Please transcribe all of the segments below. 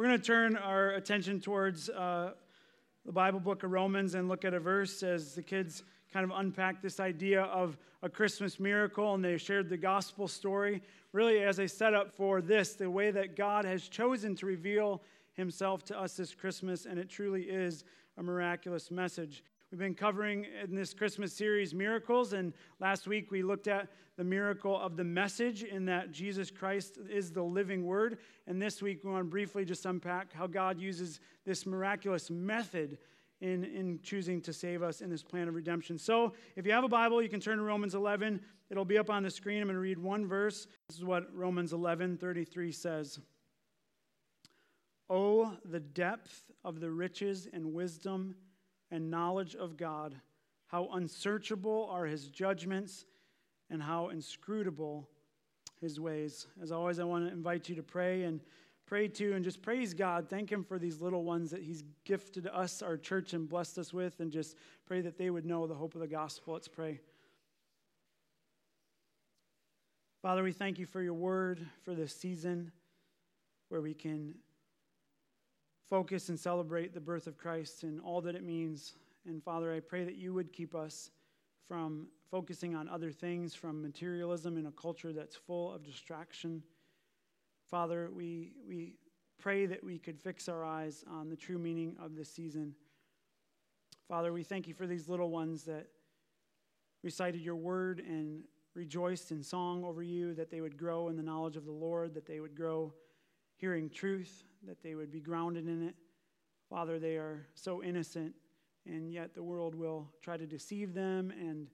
We're going to turn our attention towards uh, the Bible book of Romans and look at a verse as the kids kind of unpack this idea of a Christmas miracle and they shared the gospel story. Really, as a setup for this, the way that God has chosen to reveal himself to us this Christmas, and it truly is a miraculous message. We've been covering in this Christmas series miracles, and last week we looked at the miracle of the message in that Jesus Christ is the living word. And this week we want to briefly just unpack how God uses this miraculous method in, in choosing to save us in this plan of redemption. So if you have a Bible, you can turn to Romans 11. It'll be up on the screen. I'm going to read one verse. This is what Romans 11 33 says. Oh, the depth of the riches and wisdom and knowledge of God. How unsearchable are his judgments and how inscrutable his ways. As always, I want to invite you to pray and pray to and just praise God. Thank him for these little ones that he's gifted us, our church, and blessed us with, and just pray that they would know the hope of the gospel. Let's pray. Father, we thank you for your word, for this season where we can focus and celebrate the birth of Christ and all that it means. And Father, I pray that you would keep us from focusing on other things, from materialism in a culture that's full of distraction. Father, we, we pray that we could fix our eyes on the true meaning of this season. Father, we thank you for these little ones that recited your word and rejoiced in song over you, that they would grow in the knowledge of the Lord, that they would grow hearing truth, that they would be grounded in it. Father, they are so innocent, and yet the world will try to deceive them and,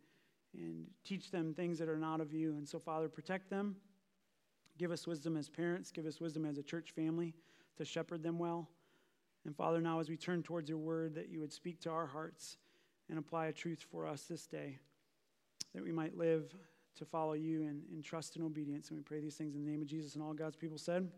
and teach them things that are not of you. And so, Father, protect them. Give us wisdom as parents, give us wisdom as a church family to shepherd them well. And Father, now as we turn towards your word, that you would speak to our hearts and apply a truth for us this day, that we might live to follow you in, in trust and obedience. And we pray these things in the name of Jesus and all God's people said.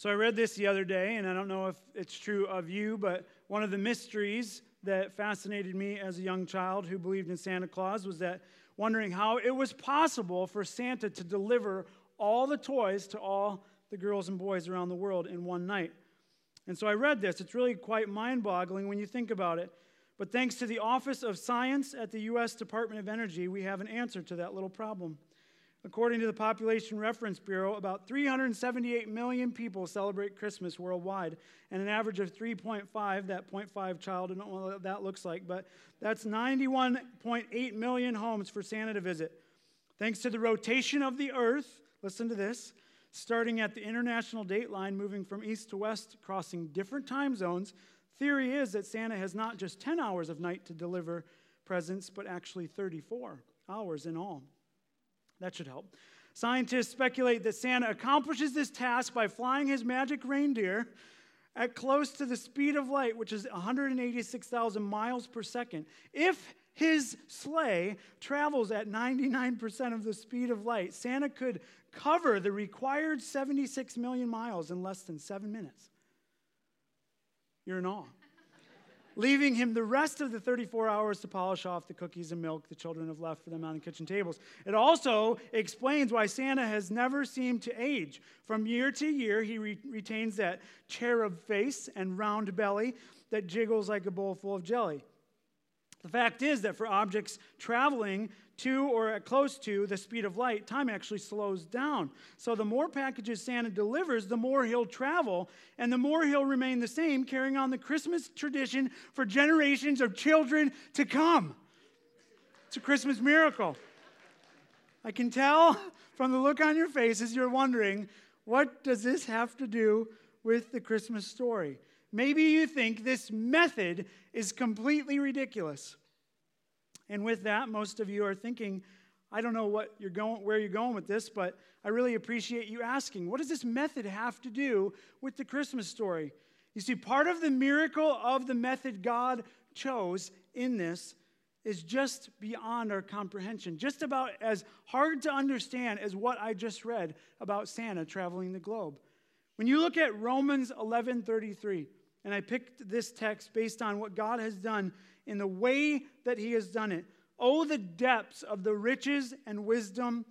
So I read this the other day, and I don't know if it's true of you, but one of the mysteries that fascinated me as a young child who believed in Santa Claus was that wondering how it was possible for Santa to deliver all the toys to all the girls and boys around the world in one night. And so I read this. It's really quite mind boggling when you think about it. But thanks to the Office of Science at the U.S. Department of Energy, we have an answer to that little problem. According to the Population Reference Bureau, about 378 million people celebrate Christmas worldwide, and an average of 3.5, that 0.5 child, I don't know what that looks like, but that's 91.8 million homes for Santa to visit. Thanks to the rotation of the earth, listen to this, starting at the international date line, moving from east to west, crossing different time zones, theory is that Santa has not just 10 hours of night to deliver presents, but actually 34 hours in all. That should help. Scientists speculate that Santa accomplishes this task by flying his magic reindeer at close to the speed of light, which is 186,000 miles per second. If his sleigh travels at 99% of the speed of light, Santa could cover the required 76 million miles in less than seven minutes. You're in awe leaving him the rest of the 34 hours to polish off the cookies and milk the children have left for them on the kitchen tables. It also explains why Santa has never seemed to age. From year to year, he re- retains that cherub face and round belly that jiggles like a bowl full of jelly. The fact is that for objects traveling to or at close to the speed of light, time actually slows down. So the more packages Santa delivers, the more he'll travel, and the more he'll remain the same, carrying on the Christmas tradition for generations of children to come. It's a Christmas miracle. I can tell from the look on your faces you're wondering, what does this have to do with the Christmas story? Maybe you think this method is completely ridiculous. And with that, most of you are thinking, I don't know what you're going, where you're going with this, but I really appreciate you asking. What does this method have to do with the Christmas story? You see, part of the miracle of the method God chose in this is just beyond our comprehension, just about as hard to understand as what I just read about Santa traveling the globe. When you look at Romans 11:33, and I picked this text based on what God has done in the way that He has done it. Oh, the depths of the riches and wisdom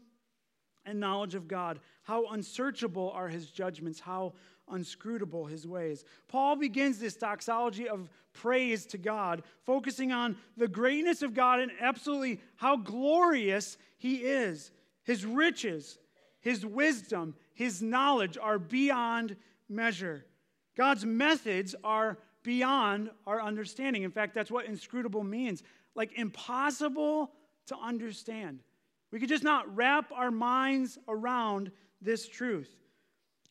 and knowledge of God. How unsearchable are his judgments, how unscrutable his ways. Paul begins this doxology of praise to God, focusing on the greatness of God and absolutely how glorious he is. His riches, his wisdom, his knowledge are beyond measure. God's methods are beyond our understanding. In fact, that's what inscrutable means like impossible to understand. We could just not wrap our minds around this truth.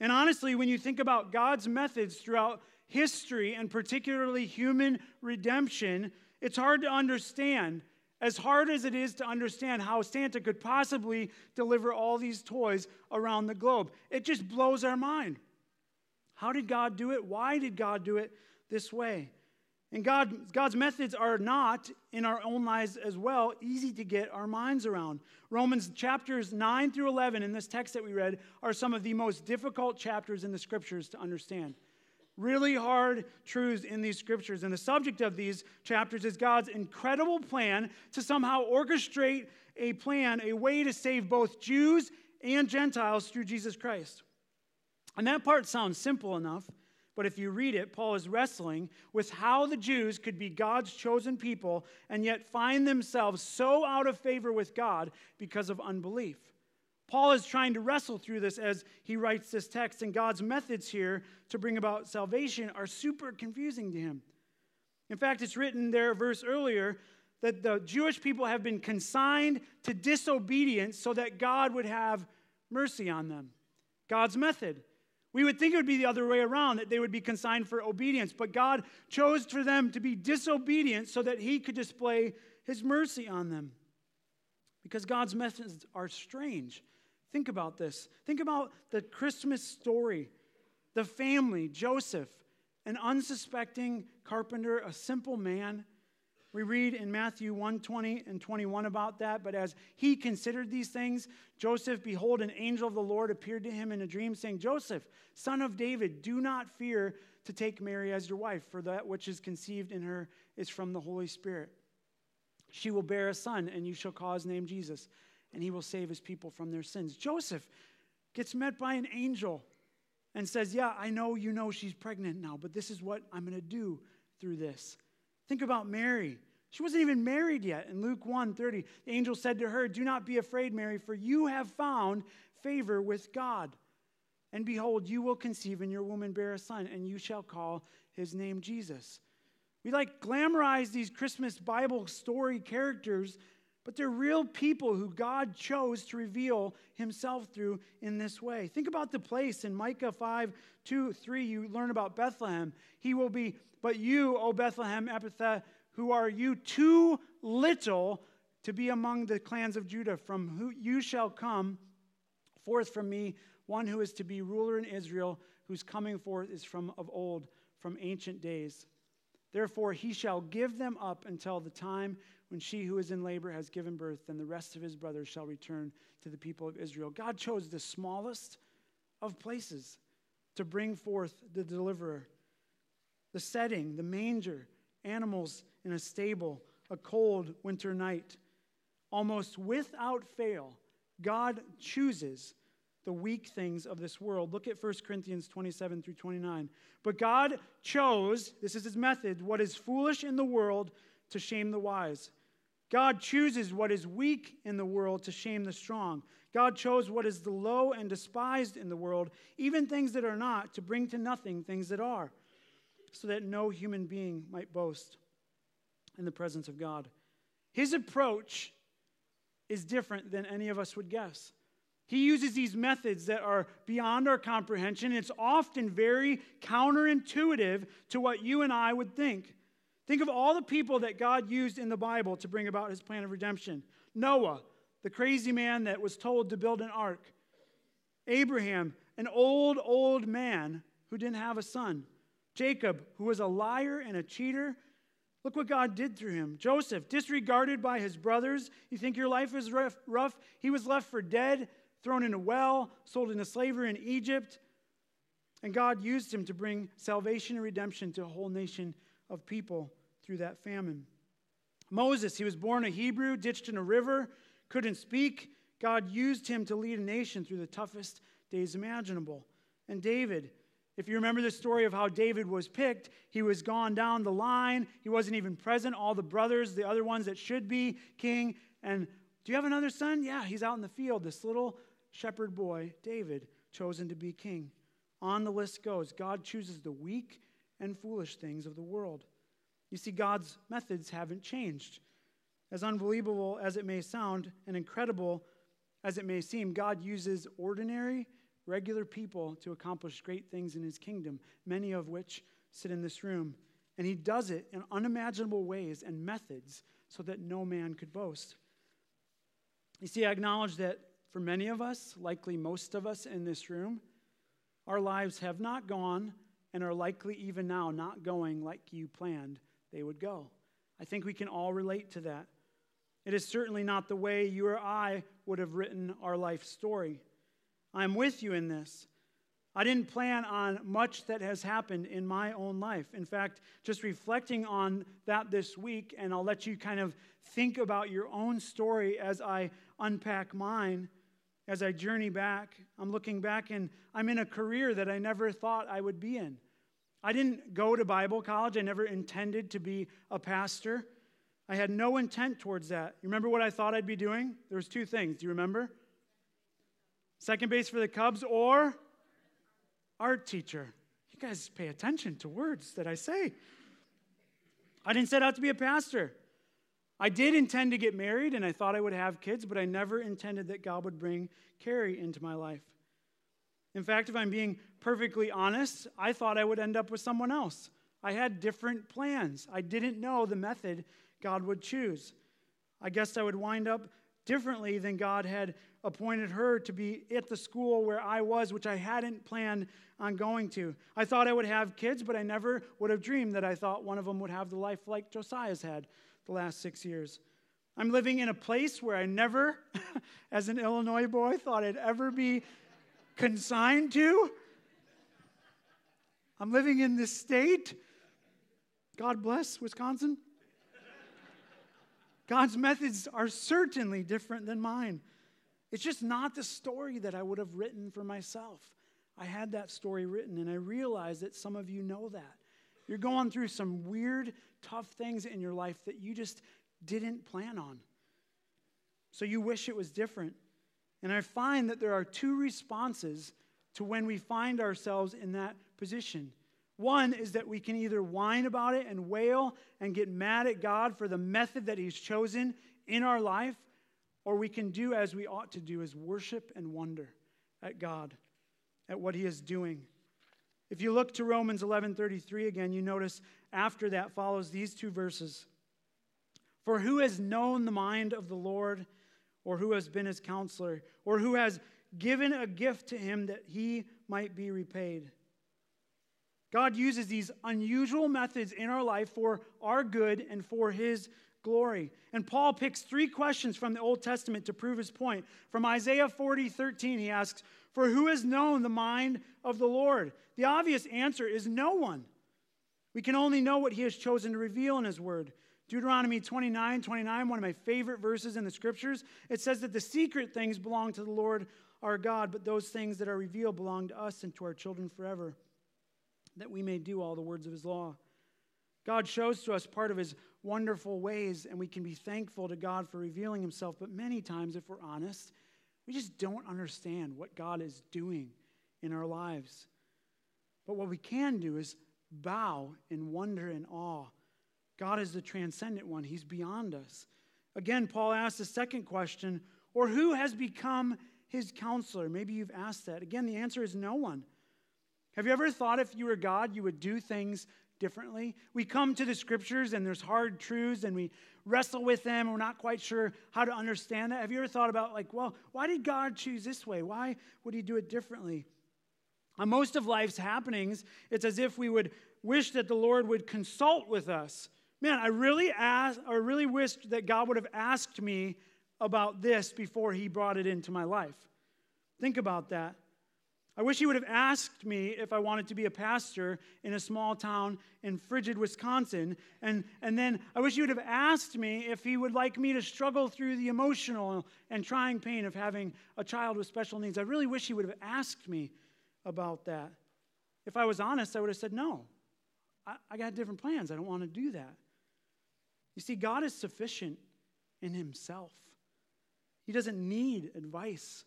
And honestly, when you think about God's methods throughout history and particularly human redemption, it's hard to understand. As hard as it is to understand how Santa could possibly deliver all these toys around the globe, it just blows our mind. How did God do it? Why did God do it this way? And God, God's methods are not, in our own lives as well, easy to get our minds around. Romans chapters 9 through 11 in this text that we read are some of the most difficult chapters in the scriptures to understand. Really hard truths in these scriptures. And the subject of these chapters is God's incredible plan to somehow orchestrate a plan, a way to save both Jews and Gentiles through Jesus Christ. And that part sounds simple enough. But if you read it, Paul is wrestling with how the Jews could be God's chosen people and yet find themselves so out of favor with God because of unbelief. Paul is trying to wrestle through this as he writes this text, and God's methods here to bring about salvation are super confusing to him. In fact, it's written there, a verse earlier, that the Jewish people have been consigned to disobedience so that God would have mercy on them. God's method. We would think it would be the other way around, that they would be consigned for obedience, but God chose for them to be disobedient so that He could display His mercy on them. Because God's methods are strange. Think about this. Think about the Christmas story. The family, Joseph, an unsuspecting carpenter, a simple man we read in Matthew 1 20 and 21 about that. But as he considered these things, Joseph, behold, an angel of the Lord appeared to him in a dream, saying, Joseph, son of David, do not fear to take Mary as your wife, for that which is conceived in her is from the Holy Spirit. She will bear a son, and you shall call his name Jesus, and he will save his people from their sins. Joseph gets met by an angel and says, Yeah, I know you know she's pregnant now, but this is what I'm going to do through this. Think about Mary. She wasn't even married yet. In Luke 1:30, the angel said to her, "Do not be afraid, Mary, for you have found favor with God. And behold, you will conceive and your woman bear a son, and you shall call his name Jesus." We like glamorize these Christmas Bible story characters, but they're real people who God chose to reveal himself through in this way. Think about the place in Micah 5 2 3. You learn about Bethlehem. He will be but you, O Bethlehem Ephrathah, who are you too little to be among the clans of Judah, from who you shall come forth from me one who is to be ruler in Israel, whose coming forth is from of old, from ancient days. Therefore, he shall give them up until the time when she who is in labor has given birth, then the rest of his brothers shall return to the people of Israel. God chose the smallest of places to bring forth the deliverer the setting, the manger, animals in a stable, a cold winter night. Almost without fail, God chooses the weak things of this world. Look at 1 Corinthians 27 through 29. But God chose, this is his method, what is foolish in the world to shame the wise. God chooses what is weak in the world to shame the strong. God chose what is the low and despised in the world, even things that are not, to bring to nothing things that are so that no human being might boast in the presence of God. His approach is different than any of us would guess. He uses these methods that are beyond our comprehension. It's often very counterintuitive to what you and I would think. Think of all the people that God used in the Bible to bring about his plan of redemption Noah, the crazy man that was told to build an ark, Abraham, an old, old man who didn't have a son. Jacob, who was a liar and a cheater, look what God did through him. Joseph, disregarded by his brothers. You think your life is rough? He was left for dead, thrown in a well, sold into slavery in Egypt. And God used him to bring salvation and redemption to a whole nation of people through that famine. Moses, he was born a Hebrew, ditched in a river, couldn't speak, God used him to lead a nation through the toughest days imaginable. And David, if you remember the story of how David was picked, he was gone down the line. He wasn't even present. All the brothers, the other ones that should be king. And do you have another son? Yeah, he's out in the field. This little shepherd boy, David, chosen to be king. On the list goes God chooses the weak and foolish things of the world. You see, God's methods haven't changed. As unbelievable as it may sound and incredible as it may seem, God uses ordinary, regular people to accomplish great things in his kingdom, many of which sit in this room. And he does it in unimaginable ways and methods so that no man could boast. You see, I acknowledge that for many of us, likely most of us in this room, our lives have not gone and are likely even now not going like you planned they would go. I think we can all relate to that. It is certainly not the way you or I would have written our life story. I'm with you in this. I didn't plan on much that has happened in my own life. In fact, just reflecting on that this week, and I'll let you kind of think about your own story as I unpack mine, as I journey back. I'm looking back and I'm in a career that I never thought I would be in. I didn't go to Bible college. I never intended to be a pastor. I had no intent towards that. You remember what I thought I'd be doing? There was two things. Do you remember? Second base for the Cubs or art teacher. You guys pay attention to words that I say. I didn't set out to be a pastor. I did intend to get married and I thought I would have kids, but I never intended that God would bring Carrie into my life. In fact, if I'm being perfectly honest, I thought I would end up with someone else. I had different plans. I didn't know the method God would choose. I guess I would wind up differently than God had appointed her to be at the school where I was, which I hadn't planned on going to. I thought I would have kids, but I never would have dreamed that I thought one of them would have the life like Josiah's had the last six years. I'm living in a place where I never, as an Illinois boy, thought I'd ever be consigned to. I'm living in this state. God bless Wisconsin. God's methods are certainly different than mine. It's just not the story that I would have written for myself. I had that story written, and I realize that some of you know that. You're going through some weird, tough things in your life that you just didn't plan on. So you wish it was different. And I find that there are two responses to when we find ourselves in that position. One is that we can either whine about it and wail and get mad at God for the method that He's chosen in our life, or we can do as we ought to do is worship and wonder at God, at what He is doing. If you look to Romans 11:33 again, you notice after that follows these two verses. For who has known the mind of the Lord, or who has been his counselor, or who has given a gift to him that he might be repaid? God uses these unusual methods in our life for our good and for his glory. And Paul picks three questions from the Old Testament to prove his point. From Isaiah 40, 13, he asks, For who has known the mind of the Lord? The obvious answer is no one. We can only know what he has chosen to reveal in his word. Deuteronomy 29, 29, one of my favorite verses in the scriptures, it says that the secret things belong to the Lord our God, but those things that are revealed belong to us and to our children forever that we may do all the words of his law. God shows to us part of his wonderful ways, and we can be thankful to God for revealing himself. But many times, if we're honest, we just don't understand what God is doing in our lives. But what we can do is bow in wonder and awe. God is the transcendent one, He's beyond us. Again, Paul asks the second question, or who has become his counselor? Maybe you've asked that. Again, the answer is no one. Have you ever thought if you were God, you would do things differently? We come to the scriptures and there's hard truths and we wrestle with them we're not quite sure how to understand that. Have you ever thought about, like, well, why did God choose this way? Why would He do it differently? On most of life's happenings, it's as if we would wish that the Lord would consult with us. Man, I really asked, or really wished that God would have asked me about this before He brought it into my life. Think about that. I wish he would have asked me if I wanted to be a pastor in a small town in frigid Wisconsin. And, and then I wish he would have asked me if he would like me to struggle through the emotional and trying pain of having a child with special needs. I really wish he would have asked me about that. If I was honest, I would have said, no, I, I got different plans. I don't want to do that. You see, God is sufficient in himself, he doesn't need advice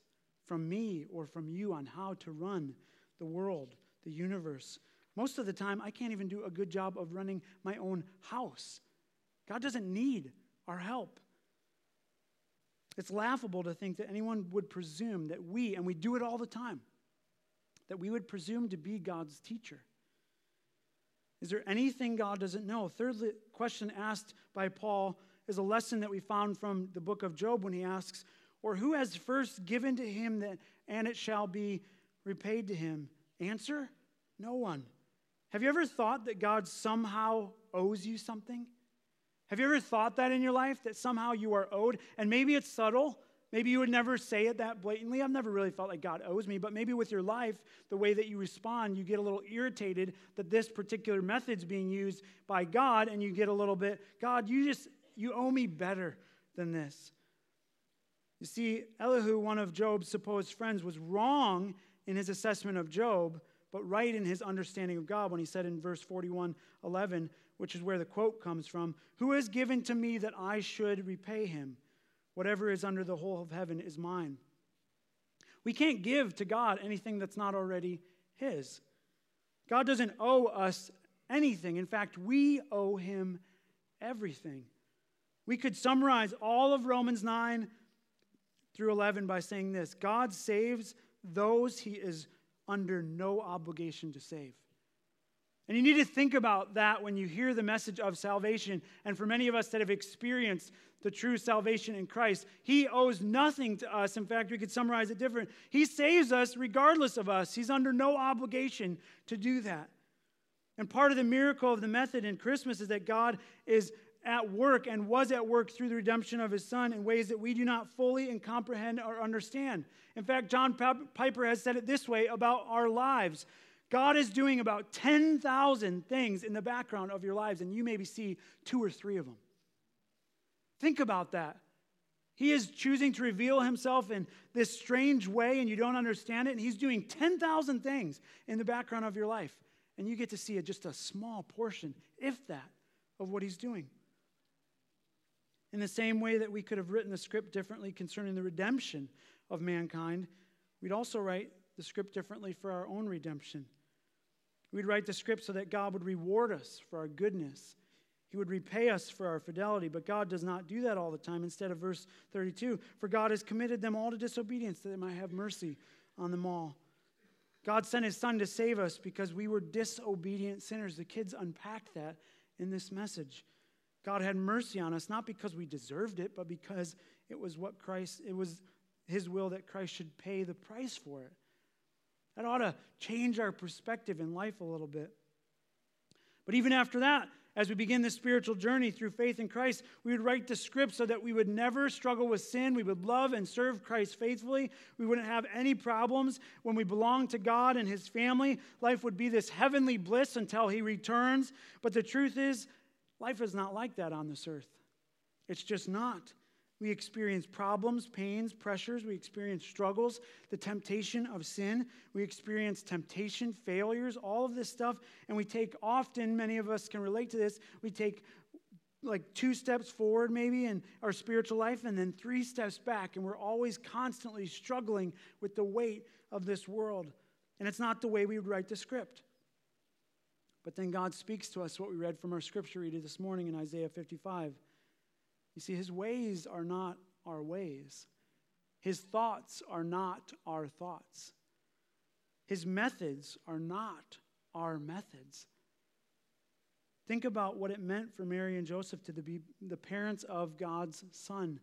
from me or from you on how to run the world, the universe. Most of the time, I can't even do a good job of running my own house. God doesn't need our help. It's laughable to think that anyone would presume that we, and we do it all the time, that we would presume to be God's teacher. Is there anything God doesn't know? Third question asked by Paul is a lesson that we found from the book of Job when he asks, or who has first given to him that, and it shall be repaid to him? Answer No one. Have you ever thought that God somehow owes you something? Have you ever thought that in your life, that somehow you are owed? And maybe it's subtle. Maybe you would never say it that blatantly. I've never really felt like God owes me, but maybe with your life, the way that you respond, you get a little irritated that this particular method's being used by God, and you get a little bit, God, you just, you owe me better than this. You see, Elihu, one of Job's supposed friends, was wrong in his assessment of Job, but right in his understanding of God when he said in verse 41 11, which is where the quote comes from Who has given to me that I should repay him? Whatever is under the whole of heaven is mine. We can't give to God anything that's not already his. God doesn't owe us anything. In fact, we owe him everything. We could summarize all of Romans 9 through 11 by saying this God saves those he is under no obligation to save. And you need to think about that when you hear the message of salvation. And for many of us that have experienced the true salvation in Christ, He owes nothing to us. In fact, we could summarize it different. He saves us regardless of us, He's under no obligation to do that. And part of the miracle of the method in Christmas is that God is at work and was at work through the redemption of his son in ways that we do not fully and comprehend or understand. In fact, John Piper has said it this way about our lives God is doing about 10,000 things in the background of your lives, and you maybe see two or three of them. Think about that. He is choosing to reveal himself in this strange way, and you don't understand it, and he's doing 10,000 things in the background of your life. And you get to see just a small portion, if that, of what he's doing. In the same way that we could have written the script differently concerning the redemption of mankind, we'd also write the script differently for our own redemption. We'd write the script so that God would reward us for our goodness. He would repay us for our fidelity, but God does not do that all the time. Instead of verse 32, for God has committed them all to disobedience that they might have mercy on them all. God sent his son to save us because we were disobedient sinners. The kids unpacked that in this message. God had mercy on us, not because we deserved it, but because it was what Christ, it was his will that Christ should pay the price for it. That ought to change our perspective in life a little bit. But even after that, as we begin this spiritual journey through faith in Christ, we would write the script so that we would never struggle with sin. We would love and serve Christ faithfully. We wouldn't have any problems when we belong to God and His family. Life would be this heavenly bliss until He returns. But the truth is, Life is not like that on this earth. It's just not. We experience problems, pains, pressures. We experience struggles, the temptation of sin. We experience temptation, failures, all of this stuff. And we take often, many of us can relate to this, we take like two steps forward maybe in our spiritual life and then three steps back. And we're always constantly struggling with the weight of this world. And it's not the way we would write the script. But then God speaks to us what we read from our scripture reading this morning in Isaiah 55. You see, his ways are not our ways, his thoughts are not our thoughts, his methods are not our methods. Think about what it meant for Mary and Joseph to be the parents of God's son.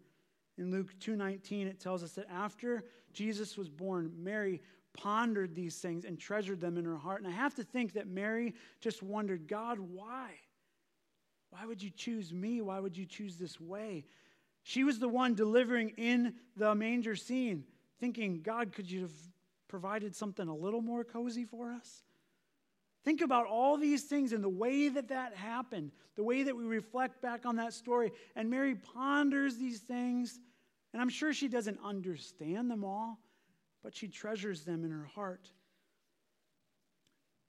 In Luke 2:19 it tells us that after Jesus was born, Mary pondered these things and treasured them in her heart. And I have to think that Mary just wondered, God, why? Why would you choose me? Why would you choose this way? She was the one delivering in the manger scene, thinking, God, could you have provided something a little more cozy for us? Think about all these things and the way that that happened, the way that we reflect back on that story. And Mary ponders these things, and I'm sure she doesn't understand them all, but she treasures them in her heart.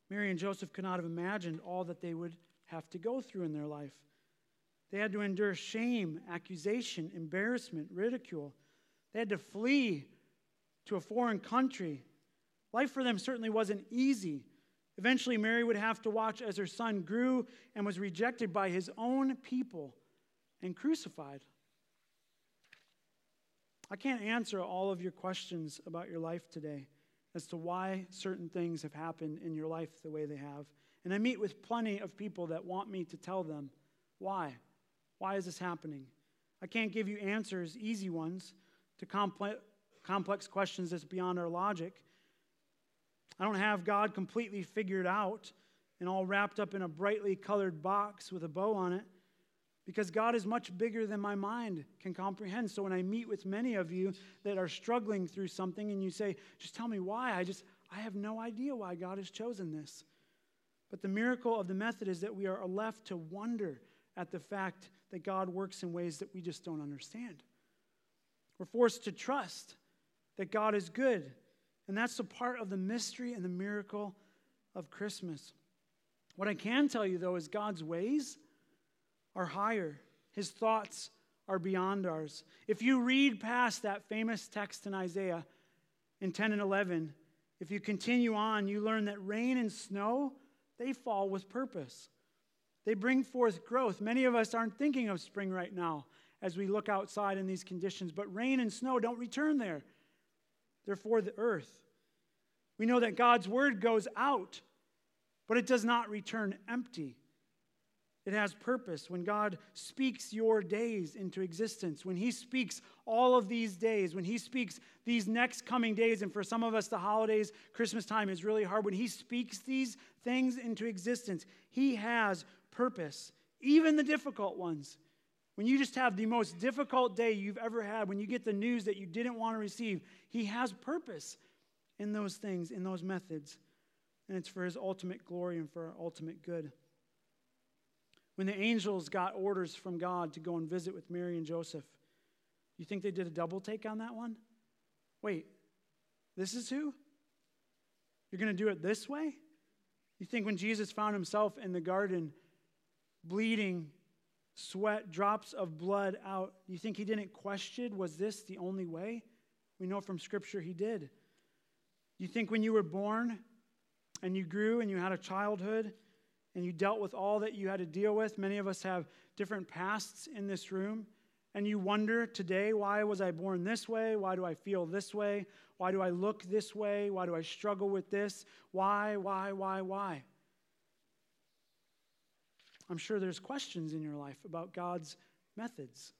Mary and Joseph could not have imagined all that they would have to go through in their life. They had to endure shame, accusation, embarrassment, ridicule. They had to flee to a foreign country. Life for them certainly wasn't easy. Eventually, Mary would have to watch as her son grew and was rejected by his own people and crucified. I can't answer all of your questions about your life today as to why certain things have happened in your life the way they have. And I meet with plenty of people that want me to tell them why. Why is this happening? I can't give you answers, easy ones, to complex, questions that's beyond our logic. I don't have God completely figured out and all wrapped up in a brightly colored box with a bow on it because God is much bigger than my mind can comprehend. So when I meet with many of you that are struggling through something and you say, just tell me why, I just, I have no idea why God has chosen this. But the miracle of the method is that we are left to wonder at the fact that God works in ways that we just don't understand. We're forced to trust that God is good. And that's the part of the mystery and the miracle of Christmas. What I can tell you, though, is God's ways are higher, His thoughts are beyond ours. If you read past that famous text in Isaiah in 10 and 11, if you continue on, you learn that rain and snow, they fall with purpose. They bring forth growth. Many of us aren't thinking of spring right now as we look outside in these conditions, but rain and snow don't return there. They're for the earth. We know that God's word goes out, but it does not return empty. It has purpose. When God speaks your days into existence, when He speaks all of these days, when He speaks these next coming days, and for some of us, the holidays, Christmas time is really hard. When He speaks these things into existence, He has purpose, even the difficult ones. When you just have the most difficult day you've ever had, when you get the news that you didn't want to receive, He has purpose in those things, in those methods. And it's for His ultimate glory and for our ultimate good. When the angels got orders from God to go and visit with Mary and Joseph, you think they did a double take on that one? Wait, this is who? You're going to do it this way? You think when Jesus found himself in the garden, bleeding, sweat, drops of blood out, you think he didn't question, was this the only way? We know from Scripture he did. You think when you were born and you grew and you had a childhood and you dealt with all that you had to deal with, many of us have different pasts in this room, and you wonder today, why was I born this way? Why do I feel this way? Why do I look this way? Why do I struggle with this? Why, why, why, why? I'm sure there's questions in your life about God's methods.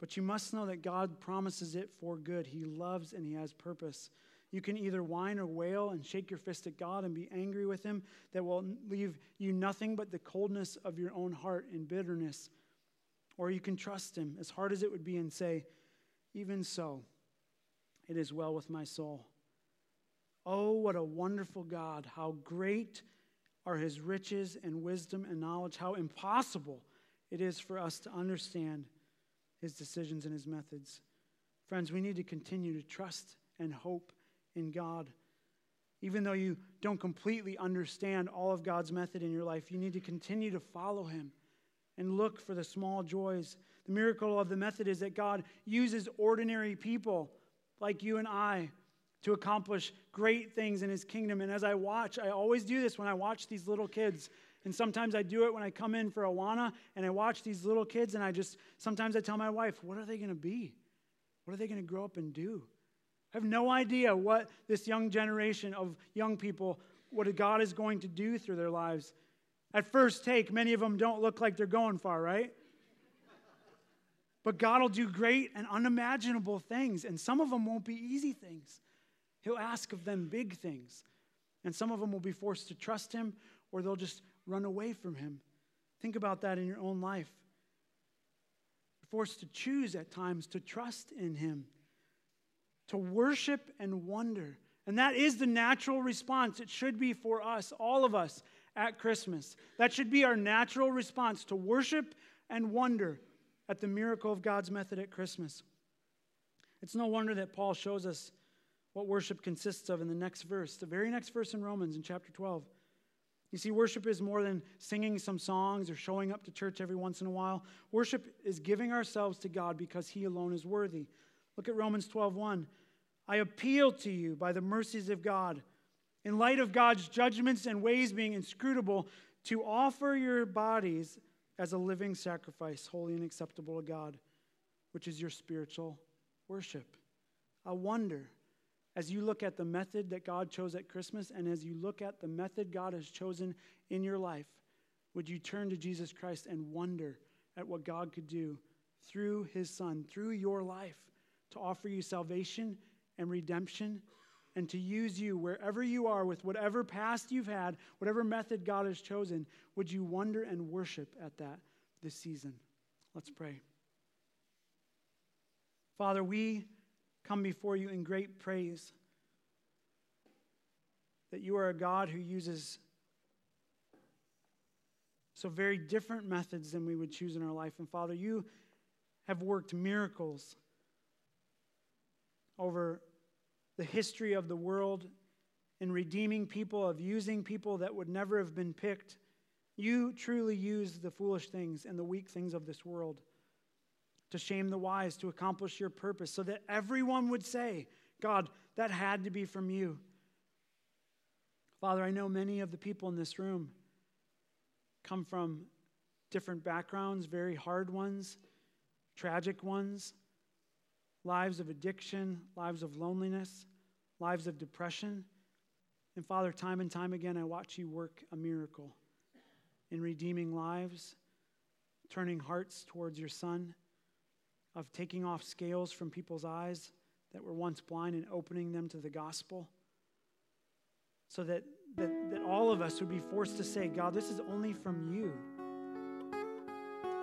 But you must know that God promises it for good. He loves and He has purpose. You can either whine or wail and shake your fist at God and be angry with Him, that will leave you nothing but the coldness of your own heart and bitterness. Or you can trust Him, as hard as it would be, and say, Even so, it is well with my soul. Oh, what a wonderful God! How great are his riches and wisdom and knowledge, how impossible it is for us to understand his decisions and his methods. Friends, we need to continue to trust and hope in God. Even though you don't completely understand all of God's method in your life, you need to continue to follow him and look for the small joys. The miracle of the method is that God uses ordinary people like you and I to accomplish great things in his kingdom. And as I watch, I always do this when I watch these little kids. And sometimes I do it when I come in for Awana and I watch these little kids and I just, sometimes I tell my wife, what are they going to be? What are they going to grow up and do? I have no idea what this young generation of young people, what God is going to do through their lives. At first take, many of them don't look like they're going far, right? But God will do great and unimaginable things, and some of them won't be easy things. He'll ask of them big things. And some of them will be forced to trust him or they'll just run away from him. Think about that in your own life. You're forced to choose at times to trust in him. To worship and wonder. And that is the natural response. It should be for us, all of us, at Christmas. That should be our natural response to worship and wonder at the miracle of God's method at Christmas. It's no wonder that Paul shows us what worship consists of in the next verse, the very next verse in Romans in chapter 12. You see, worship is more than singing some songs or showing up to church every once in a while. Worship is giving ourselves to God because He alone is worthy. Look at Romans 12:1. I appeal to you by the mercies of God, in light of God's judgments and ways being inscrutable, to offer your bodies as a living sacrifice, holy and acceptable to God, which is your spiritual worship. I wonder, as you look at the method that God chose at Christmas and as you look at the method God has chosen in your life, would you turn to Jesus Christ and wonder at what God could do through his Son, through your life, to offer you salvation and redemption and to use you wherever you are with whatever past you've had, whatever method God has chosen, would you wonder and worship at that this season? Let's pray. Father, we come before you in great praise that you are a God who uses so very different methods than we would choose in our life. And Father, you have worked miracles over the history of the world in redeeming people, of using people that would never have been picked. You truly use the foolish things and the weak things of this world to shame the wise, to accomplish your purpose, so that everyone would say, God, that had to be from you. Father, I know many of the people in this room come from different backgrounds, very hard ones, tragic ones lives of addiction, lives of loneliness, lives of depression. And Father, time and time again, I watch you work a miracle in redeeming lives, turning hearts towards your Son, of taking off scales from people's eyes that were once blind and opening them to the gospel. So that, that, that all of us would be forced to say, God, this is only from you.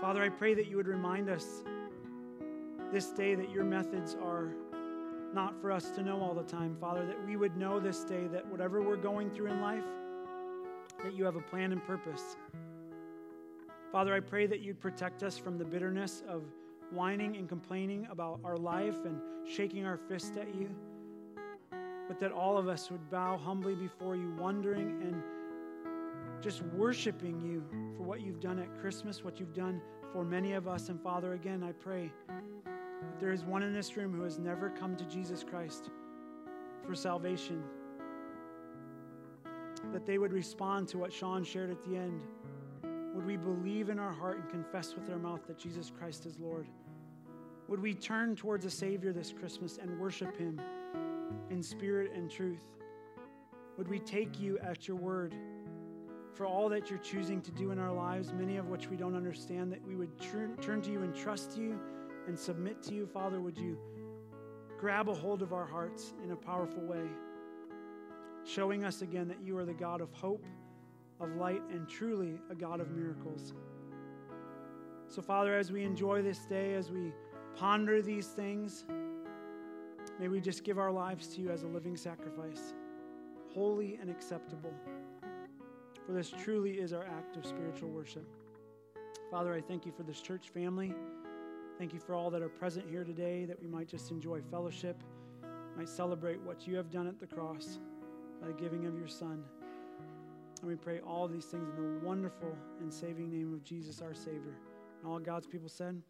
Father, I pray that you would remind us this day that your methods are not for us to know all the time, Father, that we would know this day that whatever we're going through in life, that you have a plan and purpose. Father, I pray that you'd protect us from the bitterness of whining and complaining about our life and shaking our fist at you, but that all of us would bow humbly before you, wondering and just worshiping you for what you've done at Christmas, what you've done for many of us. And Father, again, I pray if there is one in this room who has never come to Jesus Christ for salvation, that they would respond to what Sean shared at the end. Would we believe in our heart and confess with our mouth that Jesus Christ is Lord? Would we turn towards a Savior this Christmas and worship Him in spirit and truth? Would we take you at your word for all that you're choosing to do in our lives, many of which we don't understand, that we would turn, turn to you and trust you and submit to you, Father, would you grab a hold of our hearts in a powerful way, showing us again that you are the God of hope, of light, and truly a God of miracles. So, Father, as we enjoy this day, as we ponder these things, may we just give our lives to you as a living sacrifice, holy and acceptable. For this truly is our act of spiritual worship. Father, I thank you for this church family. Thank you for all that are present here today, that we might just enjoy fellowship, might celebrate what you have done at the cross by the giving of your Son. And we pray all these things in the wonderful and saving name of Jesus, our Savior. And all God's people said,